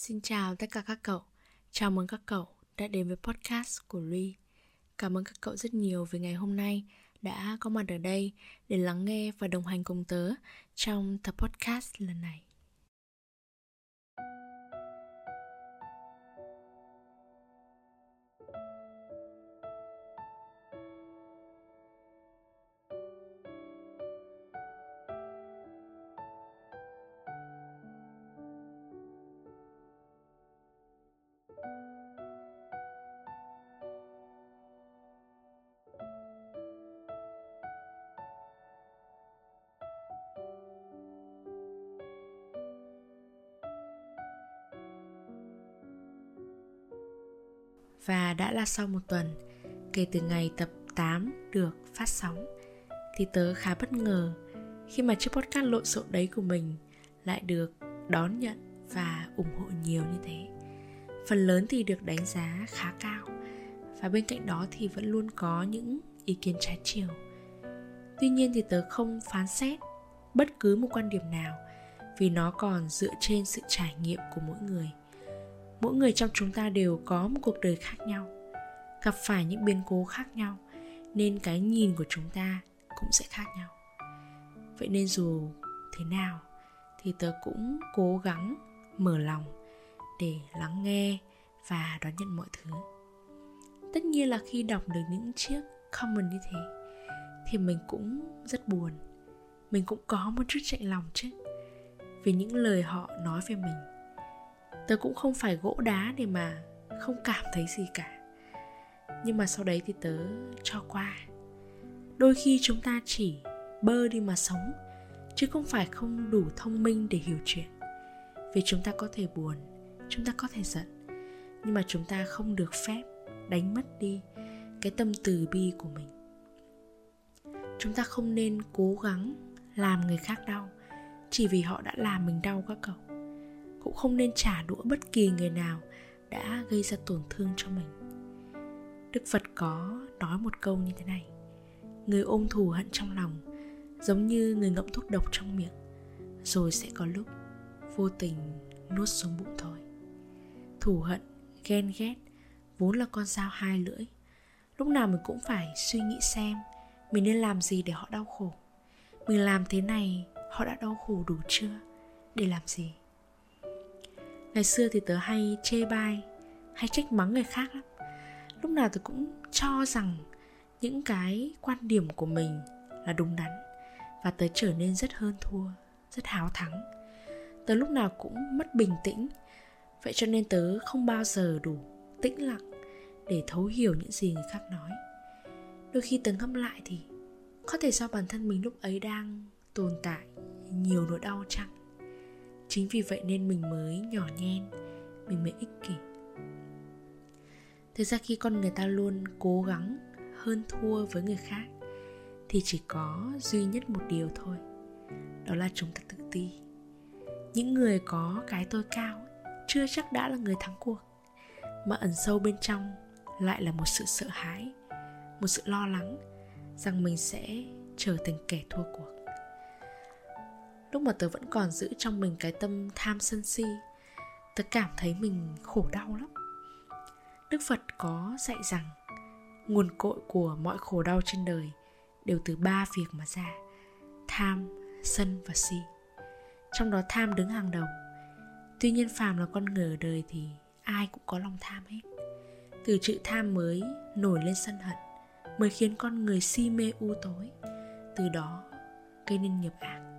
Xin chào tất cả các cậu. Chào mừng các cậu đã đến với podcast của Ri. Cảm ơn các cậu rất nhiều vì ngày hôm nay đã có mặt ở đây để lắng nghe và đồng hành cùng tớ trong tập podcast lần này. Và đã là sau một tuần, kể từ ngày tập 8 được phát sóng, thì tớ khá bất ngờ khi mà chiếc podcast lộn xộn đấy của mình lại được đón nhận và ủng hộ nhiều như thế. Phần lớn thì được đánh giá khá cao, và bên cạnh đó thì vẫn luôn có những ý kiến trái chiều. Tuy nhiên thì tớ không phán xét bất cứ một quan điểm nào vì nó còn dựa trên sự trải nghiệm của mỗi người mỗi người trong chúng ta đều có một cuộc đời khác nhau, gặp phải những biến cố khác nhau, nên cái nhìn của chúng ta cũng sẽ khác nhau. Vậy nên dù thế nào thì tớ cũng cố gắng mở lòng để lắng nghe và đón nhận mọi thứ. Tất nhiên là khi đọc được những chiếc comment như thế thì mình cũng rất buồn. Mình cũng có một chút chạy lòng chứ, vì những lời họ nói về mình tớ cũng không phải gỗ đá để mà không cảm thấy gì cả. Nhưng mà sau đấy thì tớ cho qua. Đôi khi chúng ta chỉ bơ đi mà sống, chứ không phải không đủ thông minh để hiểu chuyện. Vì chúng ta có thể buồn, chúng ta có thể giận, nhưng mà chúng ta không được phép đánh mất đi cái tâm từ bi của mình. Chúng ta không nên cố gắng làm người khác đau chỉ vì họ đã làm mình đau các cậu cũng không nên trả đũa bất kỳ người nào đã gây ra tổn thương cho mình. Đức phật có nói một câu như thế này, người ôm thù hận trong lòng, giống như người ngậm thuốc độc trong miệng, rồi sẽ có lúc vô tình nuốt xuống bụng thôi. Thù hận, ghen ghét vốn là con dao hai lưỡi. Lúc nào mình cũng phải suy nghĩ xem mình nên làm gì để họ đau khổ. Mình làm thế này, họ đã đau khổ đủ chưa? Để làm gì? Ngày xưa thì tớ hay chê bai, hay trách mắng người khác lắm. Lúc nào tớ cũng cho rằng những cái quan điểm của mình là đúng đắn và tớ trở nên rất hơn thua, rất háo thắng. Tớ lúc nào cũng mất bình tĩnh, vậy cho nên tớ không bao giờ đủ tĩnh lặng để thấu hiểu những gì người khác nói. Đôi khi tớ ngâm lại thì có thể do bản thân mình lúc ấy đang tồn tại nhiều nỗi đau chăng? Chính vì vậy nên mình mới nhỏ nhen, mình mới ích kỷ. Thực ra khi con người ta luôn cố gắng hơn thua với người khác thì chỉ có duy nhất một điều thôi, đó là chúng ta tự ti. Những người có cái tôi cao chưa chắc đã là người thắng cuộc, mà ẩn sâu bên trong lại là một sự sợ hãi, một sự lo lắng rằng mình sẽ trở thành kẻ thua cuộc lúc mà tớ vẫn còn giữ trong mình cái tâm tham sân si, tớ cảm thấy mình khổ đau lắm. Đức phật có dạy rằng, nguồn cội của mọi khổ đau trên đời đều từ ba việc mà ra, tham, sân và si. Trong đó tham đứng hàng đầu. Tuy nhiên phàm là con người ở đời thì ai cũng có lòng tham hết. Từ chữ tham mới nổi lên sân hận mới khiến con người si mê u tối. Từ đó gây nên nghiệp ác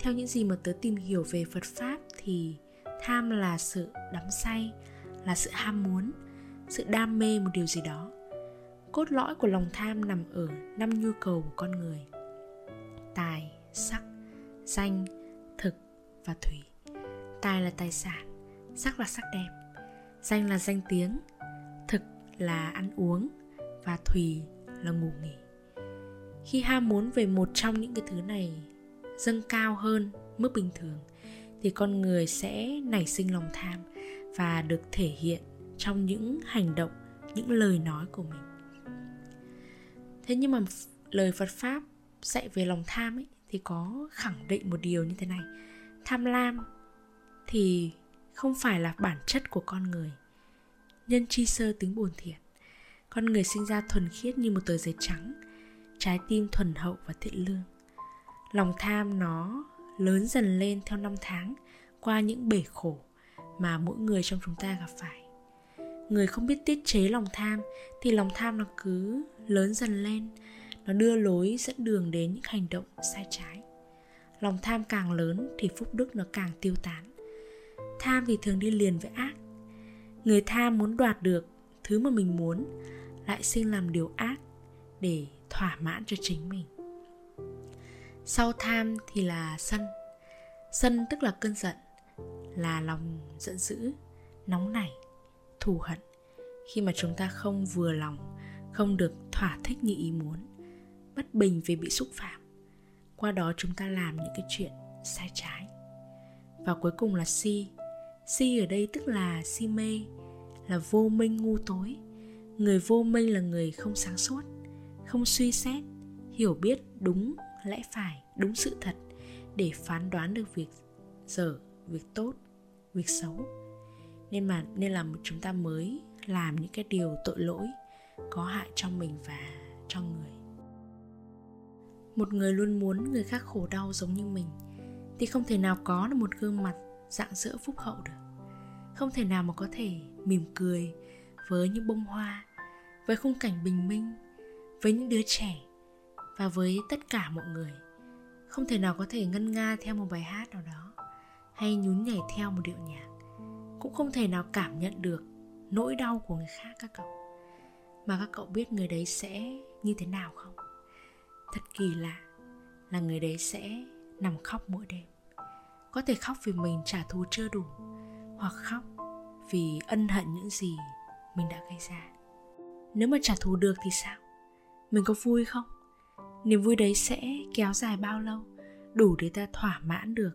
theo những gì mà tớ tìm hiểu về phật pháp thì tham là sự đắm say, là sự ham muốn, sự đam mê một điều gì đó. Cốt lõi của lòng tham nằm ở năm nhu cầu của con người tài, sắc, danh, thực và thủy. Tài là tài sản, sắc là sắc đẹp. Danh là danh tiếng, thực là ăn uống và thủy là ngủ nghỉ. Khi ham muốn về một trong những cái thứ này dâng cao hơn mức bình thường, thì con người sẽ nảy sinh lòng tham và được thể hiện trong những hành động, những lời nói của mình. Thế nhưng mà lời phật pháp dạy về lòng tham ấy, thì có khẳng định một điều như thế này. Tham lam thì không phải là bản chất của con người. Nhân chi sơ tính buồn thiện, con người sinh ra thuần khiết như một tờ giấy trắng, trái tim thuần hậu và thiện lương lòng tham nó lớn dần lên theo năm tháng qua những bể khổ mà mỗi người trong chúng ta gặp phải. Người không biết tiết chế lòng tham thì lòng tham nó cứ lớn dần lên. Nó đưa lối dẫn đường đến những hành động sai trái. Lòng tham càng lớn thì phúc đức nó càng tiêu tán. Tham thì thường đi liền với ác. Người tham muốn đoạt được thứ mà mình muốn lại sinh làm điều ác để thỏa mãn cho chính mình sau tham thì là sân. Sân tức là cơn giận, là lòng giận dữ, nóng nảy, thù hận. Khi mà chúng ta không vừa lòng, không được thỏa thích như ý muốn, bất bình vì bị xúc phạm, qua đó chúng ta làm những cái chuyện sai trái. Và cuối cùng là si. Si ở đây tức là si mê, là vô minh ngu tối. Người vô minh là người không sáng suốt, không suy xét, hiểu biết đúng lẽ phải, đúng sự thật để phán đoán được việc dở, việc tốt, việc xấu. Nên mà, nên là chúng ta mới làm những cái điều tội lỗi có hại cho mình và cho người. Một người luôn muốn người khác khổ đau giống như mình thì không thể nào có được một gương mặt dạng dỡ phúc hậu được. Không thể nào mà có thể mỉm cười với những bông hoa, với khung cảnh bình minh, với những đứa trẻ và với tất cả mọi người. Không thể nào có thể ngân nga theo một bài hát nào đó, hay nhún nhảy theo một điệu nhạc. Cũng không thể nào cảm nhận được nỗi đau của người khác các cậu. Mà các cậu biết người đấy sẽ như thế nào không? Thật kỳ lạ là người đấy sẽ nằm khóc mỗi đêm. Có thể khóc vì mình trả thù chưa đủ, hoặc khóc vì ân hận những gì mình đã gây ra. Nếu mà trả thù được thì sao? Mình có vui không? Niềm vui đấy sẽ kéo dài bao lâu? Đủ để ta thỏa mãn được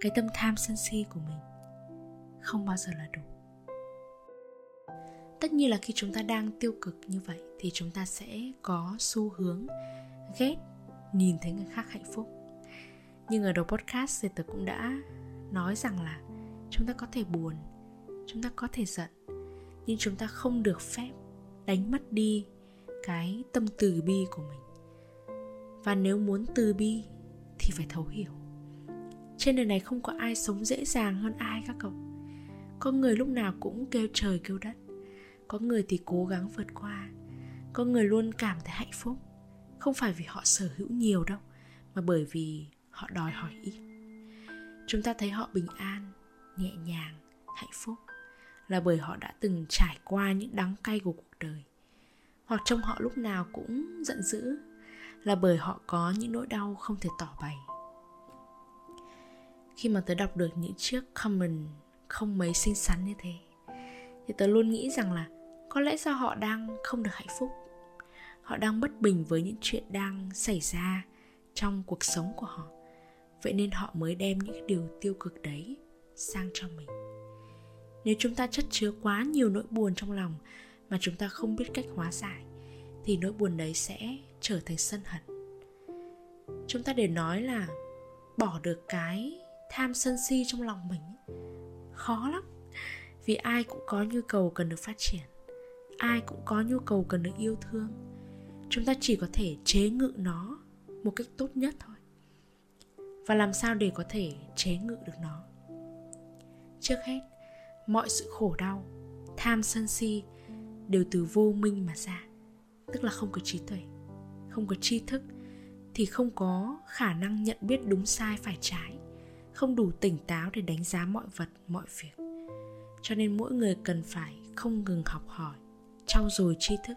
cái tâm tham sân si của mình. Không bao giờ là đủ. Tất nhiên là khi chúng ta đang tiêu cực như vậy thì chúng ta sẽ có xu hướng ghét, nhìn thấy người khác hạnh phúc. Nhưng ở đầu podcast thì tớ cũng đã nói rằng là chúng ta có thể buồn, chúng ta có thể giận, nhưng chúng ta không được phép đánh mất đi cái tâm từ bi của mình và nếu muốn từ bi, thì phải thấu hiểu. Trên đời này không có ai sống dễ dàng hơn ai các cậu. Có người lúc nào cũng kêu trời kêu đất. Có người thì cố gắng vượt qua. Có người luôn cảm thấy hạnh phúc. Không phải vì họ sở hữu nhiều đâu, mà bởi vì họ đòi hỏi ít. Chúng ta thấy họ bình an, nhẹ nhàng, hạnh phúc là bởi họ đã từng trải qua những đắng cay của cuộc đời. Hoặc trong họ lúc nào cũng giận dữ là bởi họ có những nỗi đau không thể tỏ bày. Khi mà tớ đọc được những chiếc comment không mấy xinh xắn như thế, thì tớ luôn nghĩ rằng là có lẽ do họ đang không được hạnh phúc. Họ đang bất bình với những chuyện đang xảy ra trong cuộc sống của họ. Vậy nên họ mới đem những điều tiêu cực đấy sang cho mình. Nếu chúng ta chất chứa quá nhiều nỗi buồn trong lòng mà chúng ta không biết cách hóa giải thì nỗi buồn đấy sẽ trở thành sân hận. Chúng ta để nói là bỏ được cái tham sân si trong lòng mình khó lắm. Vì ai cũng có nhu cầu cần được phát triển, ai cũng có nhu cầu cần được yêu thương. Chúng ta chỉ có thể chế ngự nó một cách tốt nhất thôi. Và làm sao để có thể chế ngự được nó? Trước hết, mọi sự khổ đau, tham sân si đều từ vô minh mà ra tức là không có trí tuệ không có tri thức thì không có khả năng nhận biết đúng sai phải trái không đủ tỉnh táo để đánh giá mọi vật mọi việc. Cho nên mỗi người cần phải không ngừng học hỏi trau dồi tri thức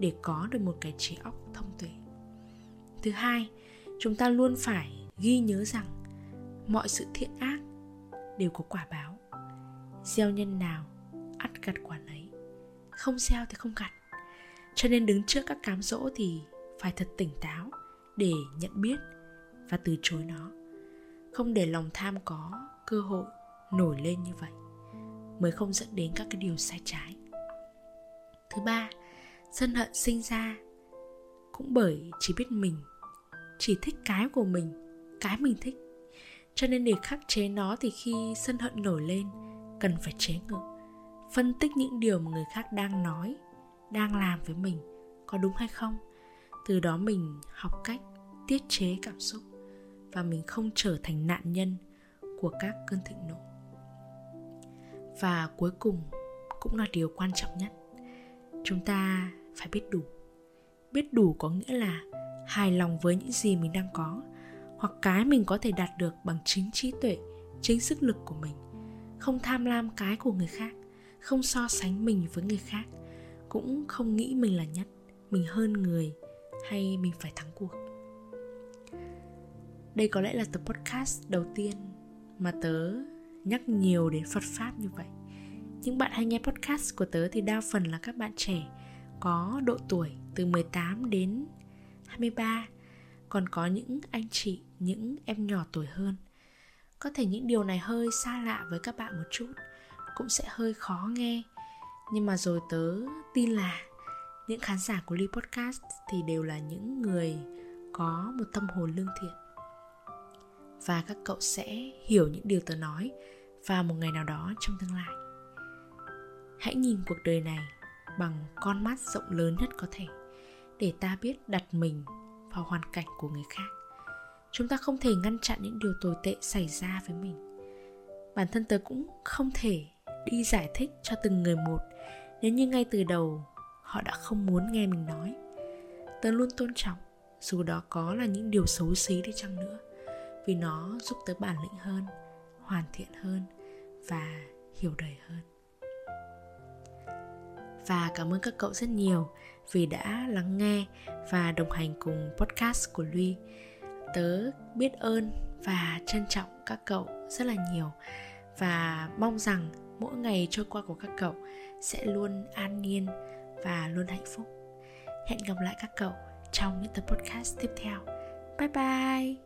để có được một cái trí óc thông tuệ. Thứ hai chúng ta luôn phải ghi nhớ rằng mọi sự thiện ác đều có quả báo. Gieo nhân nào ắt gặt quả nấy, không gieo thì không gặt cho nên đứng trước các cám dỗ thì phải thật tỉnh táo để nhận biết và từ chối nó. Không để lòng tham có cơ hội nổi lên như vậy mới không dẫn đến các cái điều sai trái. Thứ ba, sân hận sinh ra cũng bởi chỉ biết mình, chỉ thích cái của mình, cái mình thích. Cho nên để khắc chế nó thì khi sân hận nổi lên, cần phải chế ngự, phân tích những điều mà người khác đang nói đang làm với mình có đúng hay không. Từ đó mình học cách tiết chế cảm xúc và mình không trở thành nạn nhân của các cơn thịnh nộ. Và cuối cùng cũng là điều quan trọng nhất, chúng ta phải biết đủ. Biết đủ có nghĩa là hài lòng với những gì mình đang có hoặc cái mình có thể đạt được bằng chính trí tuệ, chính sức lực của mình. Không tham lam cái của người khác, không so sánh mình với người khác cũng không nghĩ mình là nhất mình hơn người hay mình phải thắng cuộc. Đây có lẽ là tập podcast đầu tiên mà tớ nhắc nhiều đến Phật Pháp như vậy. Những bạn hay nghe podcast của tớ thì đa phần là các bạn trẻ Có độ tuổi từ 18 đến 23 Còn có những anh chị, những em nhỏ tuổi hơn. Có thể những điều này hơi xa lạ với các bạn một chút Cũng sẽ hơi khó nghe. Nhưng mà rồi tớ tin là những khán giả của Ly Podcast thì đều là những người có một tâm hồn lương thiện. Và các cậu sẽ hiểu những điều tớ nói vào một ngày nào đó trong tương lai. Hãy nhìn cuộc đời này bằng con mắt rộng lớn nhất có thể để ta biết đặt mình vào hoàn cảnh của người khác. Chúng ta không thể ngăn chặn những điều tồi tệ xảy ra với mình. Bản thân tớ cũng không thể đi giải thích cho từng người một. Nếu như ngay từ đầu, họ đã không muốn nghe mình nói. Tớ luôn tôn trọng, dù đó có là những điều xấu xí đi chăng nữa, vì nó giúp tớ bản lĩnh hơn, hoàn thiện hơn và hiểu đời hơn. Và cảm ơn các cậu rất nhiều vì đã lắng nghe và đồng hành cùng podcast của Luy. Tớ biết ơn và trân trọng các cậu rất là nhiều và mong rằng mỗi ngày trôi qua của các cậu sẽ luôn an nhiên và luôn hạnh phúc. Hẹn gặp lại các cậu trong những tập podcast tiếp theo. Bye bye!